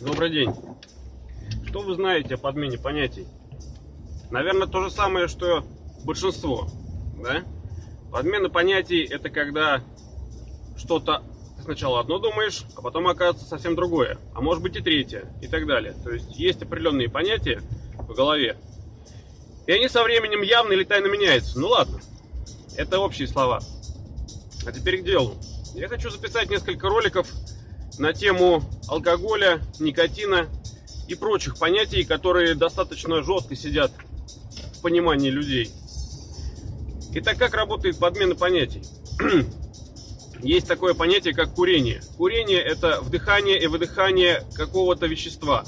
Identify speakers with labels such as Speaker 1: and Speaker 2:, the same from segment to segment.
Speaker 1: Добрый день. Что вы знаете о подмене понятий? Наверное, то же самое, что большинство. Да? Подмена понятий это когда что-то ты сначала одно думаешь, а потом оказывается совсем другое. А может быть и третье, и так далее. То есть есть определенные понятия в голове. И они со временем явно или тайно меняются. Ну ладно, это общие слова. А теперь к делу. Я хочу записать несколько роликов на тему алкоголя, никотина и прочих понятий, которые достаточно жестко сидят в понимании людей. Итак, как работает подмена понятий? Есть такое понятие, как курение. Курение – это вдыхание и выдыхание какого-то вещества,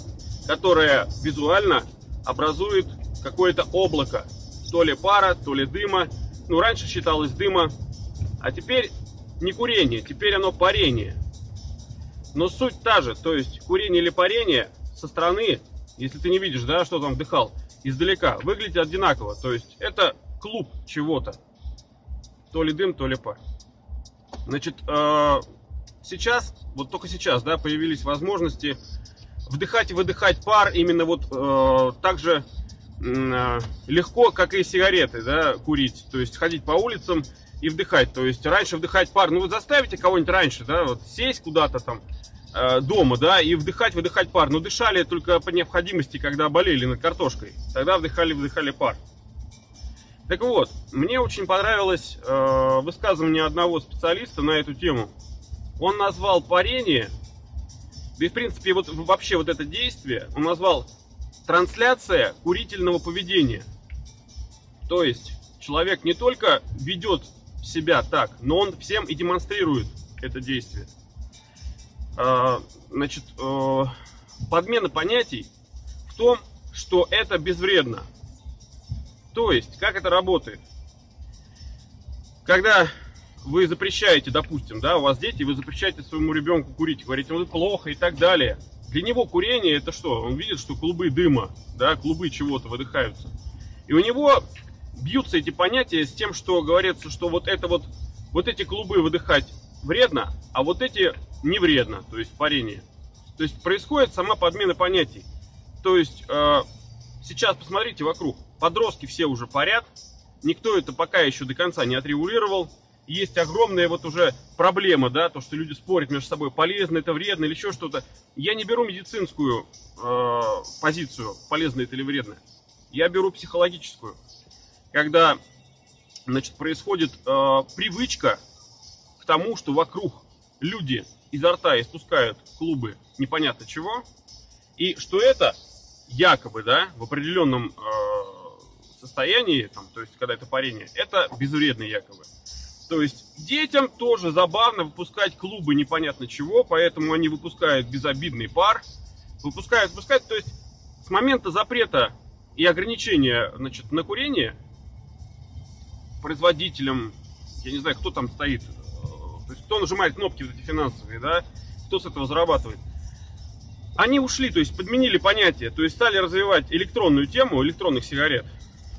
Speaker 1: которое визуально образует какое-то облако. То ли пара, то ли дыма. Ну, раньше считалось дыма, а теперь не курение, теперь оно парение. Но суть та же, то есть курение или парение со стороны, если ты не видишь, да, что там вдыхал, издалека, выглядит одинаково. То есть это клуб чего-то. То ли дым, то ли пар. Значит, э, сейчас, вот только сейчас, да, появились возможности вдыхать и выдыхать пар именно вот э, так же легко, как и сигареты, да, курить. То есть ходить по улицам и вдыхать. То есть раньше вдыхать пар, ну вы заставите кого-нибудь раньше, да, вот сесть куда-то там э, дома, да, и вдыхать, выдыхать пар. Но дышали только по необходимости, когда болели над картошкой. Тогда вдыхали, выдыхали пар. Так вот, мне очень понравилось э, высказывание одного специалиста на эту тему. Он назвал парение, да и в принципе вот вообще вот это действие, он назвал трансляция курительного поведения. То есть человек не только ведет себя так, но он всем и демонстрирует это действие. А, значит, э, подмена понятий в том, что это безвредно. То есть, как это работает? Когда вы запрещаете, допустим, да, у вас дети, вы запрещаете своему ребенку курить, говорите, ну это плохо и так далее. Для него курение это что? Он видит, что клубы дыма, да, клубы чего-то выдыхаются. И у него бьются эти понятия с тем, что говорится, что вот это вот, вот эти клубы выдыхать вредно, а вот эти не вредно, то есть парение. То есть происходит сама подмена понятий. То есть э, сейчас посмотрите вокруг, подростки все уже парят, никто это пока еще до конца не отрегулировал. Есть огромная вот уже проблема, да, то, что люди спорят между собой, полезно это, вредно или еще что-то. Я не беру медицинскую э, позицию, полезно это или вредно. Я беру психологическую когда значит, происходит э, привычка к тому, что вокруг люди изо рта испускают клубы непонятно чего, и что это якобы, да, в определенном э, состоянии, там, то есть когда это парение, это безвредно якобы. То есть детям тоже забавно выпускать клубы непонятно чего, поэтому они выпускают безобидный пар, выпускают, выпускают, то есть с момента запрета и ограничения значит, на курение производителям, я не знаю, кто там стоит, э, то есть кто нажимает кнопки вот эти финансовые, да, кто с этого зарабатывает. Они ушли, то есть подменили понятие, то есть стали развивать электронную тему электронных сигарет,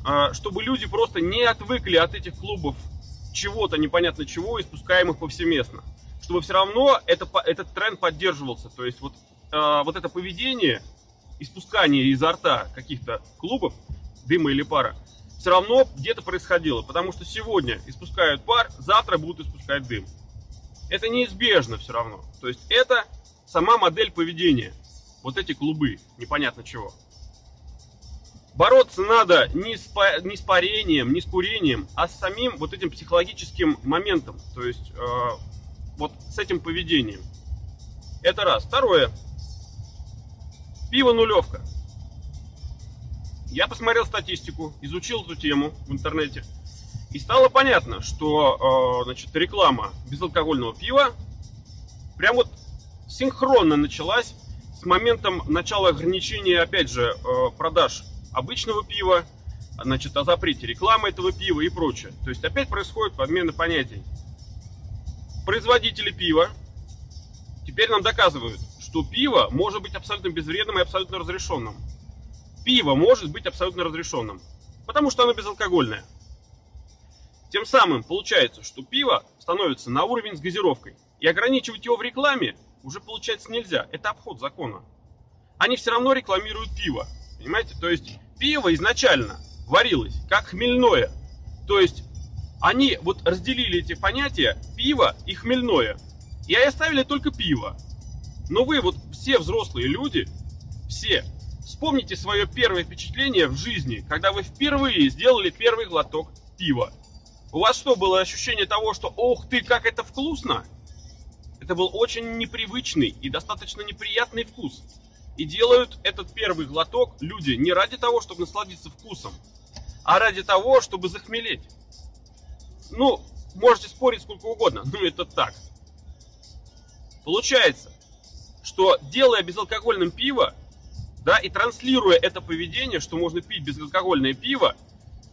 Speaker 1: а, чтобы люди просто не отвыкли от этих клубов чего-то непонятно чего, испускаемых повсеместно. Чтобы все равно это, этот тренд поддерживался. То есть вот, а, вот это поведение, испускание изо рта каких-то клубов, дыма или пара, все равно где-то происходило. Потому что сегодня испускают пар, завтра будут испускать дым. Это неизбежно все равно. То есть это сама модель поведения. Вот эти клубы, непонятно чего. Бороться надо не с, не с парением, не с курением, а с самим вот этим психологическим моментом. То есть э, вот с этим поведением. Это раз. Второе. Пиво нулевка. Я посмотрел статистику, изучил эту тему в интернете, и стало понятно, что э, значит, реклама безалкогольного пива прям вот синхронно началась с моментом начала ограничения, опять же, э, продаж обычного пива, значит, о запрете рекламы этого пива и прочее. То есть опять происходит подмена понятий. Производители пива теперь нам доказывают, что пиво может быть абсолютно безвредным и абсолютно разрешенным пиво может быть абсолютно разрешенным, потому что оно безалкогольное. Тем самым получается, что пиво становится на уровень с газировкой. И ограничивать его в рекламе уже получается нельзя. Это обход закона. они все равно рекламируют пиво. Понимаете? То есть пиво изначально варилось как хмельное. То есть они вот разделили эти понятия пиво и хмельное. И оставили только пиво. Но вы вот все взрослые люди, все, вспомните свое первое впечатление в жизни, когда вы впервые сделали первый глоток пива. У вас что, было ощущение того, что «Ох ты, как это вкусно?» Это был очень непривычный и достаточно неприятный вкус. И делают этот первый глоток люди не ради того, чтобы насладиться вкусом, а ради того, чтобы захмелеть. Ну, можете спорить сколько угодно, но это так. Получается, что делая безалкогольным пиво, да, и транслируя это поведение, что можно пить безалкогольное пиво,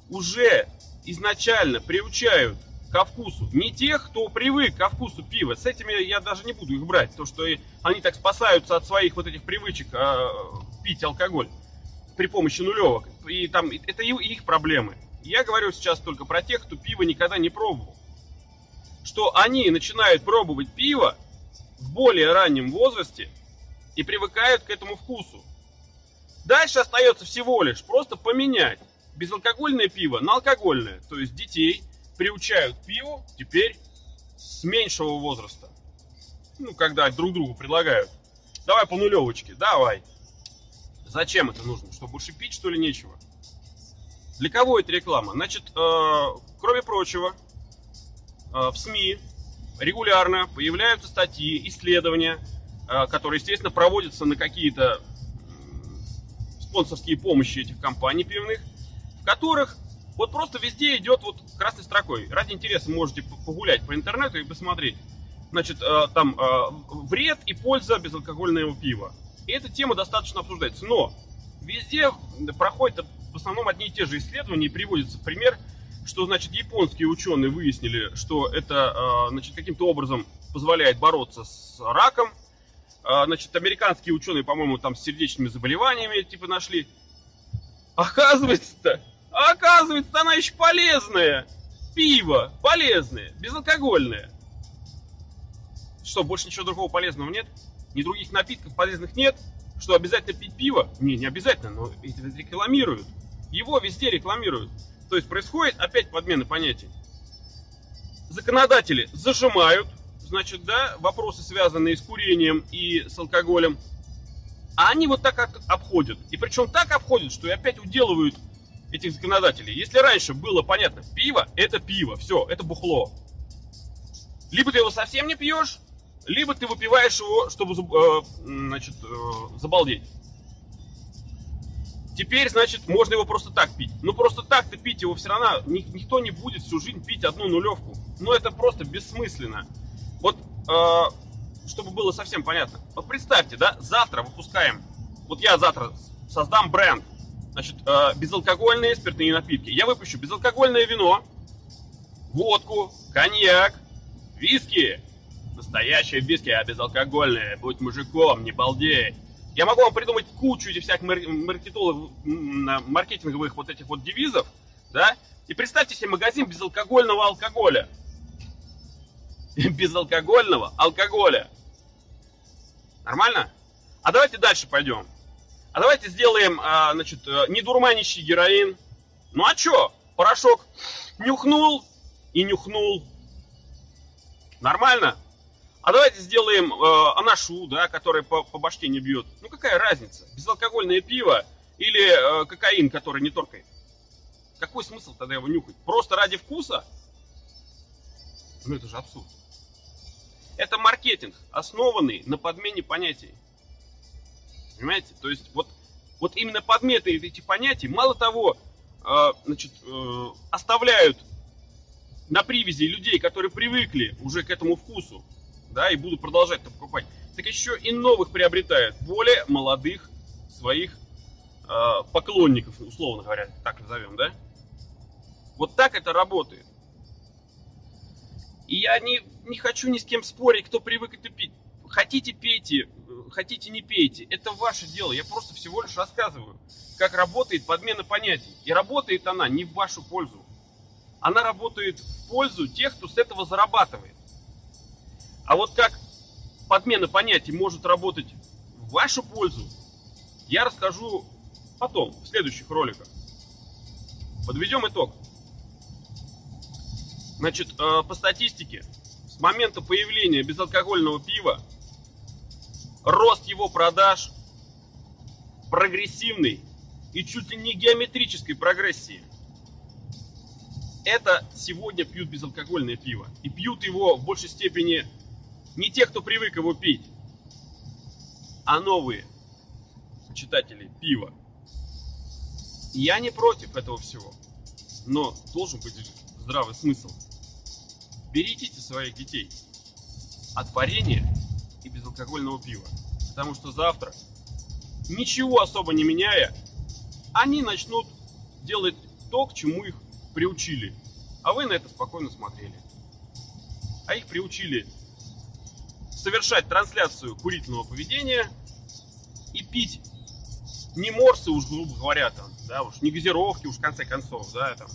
Speaker 1: уже изначально приучают ко вкусу не тех, кто привык ко вкусу пива. С этими я даже не буду их брать, то что они так спасаются от своих вот этих привычек а, пить алкоголь при помощи нулевок. И там это их проблемы. Я говорю сейчас только про тех, кто пиво никогда не пробовал. Что они начинают пробовать пиво в более раннем возрасте и привыкают к этому вкусу. Дальше остается всего лишь просто поменять безалкогольное пиво на алкогольное. То есть детей приучают к пиву теперь с меньшего возраста. Ну, когда друг другу предлагают. Давай по нулевочке, давай. Зачем это нужно? Чтобы больше пить, что ли, нечего? Для кого это реклама? Значит, э, кроме прочего, э, в СМИ регулярно появляются статьи, исследования, э, которые, естественно, проводятся на какие-то спонсорские помощи этих компаний пивных, в которых вот просто везде идет вот красной строкой. Ради интереса можете погулять по интернету и посмотреть. Значит, э, там э, вред и польза безалкогольного пива. И эта тема достаточно обсуждается. Но везде проходит в основном одни и те же исследования и приводится пример, что, значит, японские ученые выяснили, что это, э, значит, каким-то образом позволяет бороться с раком. Значит, американские ученые, по-моему, там с сердечными заболеваниями, типа, нашли. Оказывается-то, а оказывается, она еще полезная. Пиво полезное, безалкогольное. Что, больше ничего другого полезного нет? Ни других напитков полезных нет? Что, обязательно пить пиво? Не, не обязательно, но это рекламируют. Его везде рекламируют. То есть происходит опять подмена понятий. Законодатели зажимают, значит, да, вопросы, связанные с курением и с алкоголем. А они вот так обходят. И причем так обходят, что и опять уделывают этих законодателей. Если раньше было понятно, пиво это пиво, все, это бухло. Либо ты его совсем не пьешь, либо ты выпиваешь его, чтобы э, значит, э, забалдеть. Теперь, значит, можно его просто так пить. Ну, просто так-то пить его все равно никто не будет всю жизнь пить одну нулевку. Ну, это просто бессмысленно. Вот, э, чтобы было совсем понятно. Вот представьте, да, завтра выпускаем, вот я завтра создам бренд, значит, э, безалкогольные спиртные напитки. Я выпущу безалкогольное вино, водку, коньяк, виски. Настоящее виски, а безалкогольное. Будь мужиком, не балдей. Я могу вам придумать кучу этих всяких маркетолог, маркетинговых вот этих вот девизов, да? И представьте себе магазин безалкогольного алкоголя. Безалкогольного алкоголя. Нормально? А давайте дальше пойдем. А давайте сделаем, а, значит, э, не дурманящий героин. Ну а чё? Порошок нюхнул и нюхнул. Нормально? А давайте сделаем э, анашу, да, который по, по башке не бьет. Ну какая разница? Безалкогольное пиво или э, кокаин, который не торкает? Какой смысл тогда его нюхать? Просто ради вкуса? Ну это же абсурд. Это маркетинг, основанный на подмене понятий. Понимаете? То есть вот, вот именно подметы эти понятия, мало того, э, значит, э, оставляют на привязи людей, которые привыкли уже к этому вкусу, да, и будут продолжать это покупать, так еще и новых приобретают, более молодых своих э, поклонников, условно говоря, так назовем, да? Вот так это работает. И я не, не хочу ни с кем спорить, кто привык это пить. Хотите пейте, хотите не пейте, это ваше дело. Я просто всего лишь рассказываю, как работает подмена понятий. И работает она не в вашу пользу. Она работает в пользу тех, кто с этого зарабатывает. А вот как подмена понятий может работать в вашу пользу, я расскажу потом, в следующих роликах. Подведем итог. Значит, э, по статистике, с момента появления безалкогольного пива рост его продаж прогрессивный и чуть ли не геометрической прогрессии. Это сегодня пьют безалкогольное пиво. И пьют его в большей степени не те, кто привык его пить, а новые почитатели пива. Я не против этого всего, но должен быть здравый смысл. Берегите своих детей от варенья и безалкогольного пива, потому что завтра, ничего особо не меняя, они начнут делать то, к чему их приучили, а вы на это спокойно смотрели. А их приучили совершать трансляцию курительного поведения и пить не морсы уж, грубо говоря, там, да, уж не газировки уж в конце концов, да, там.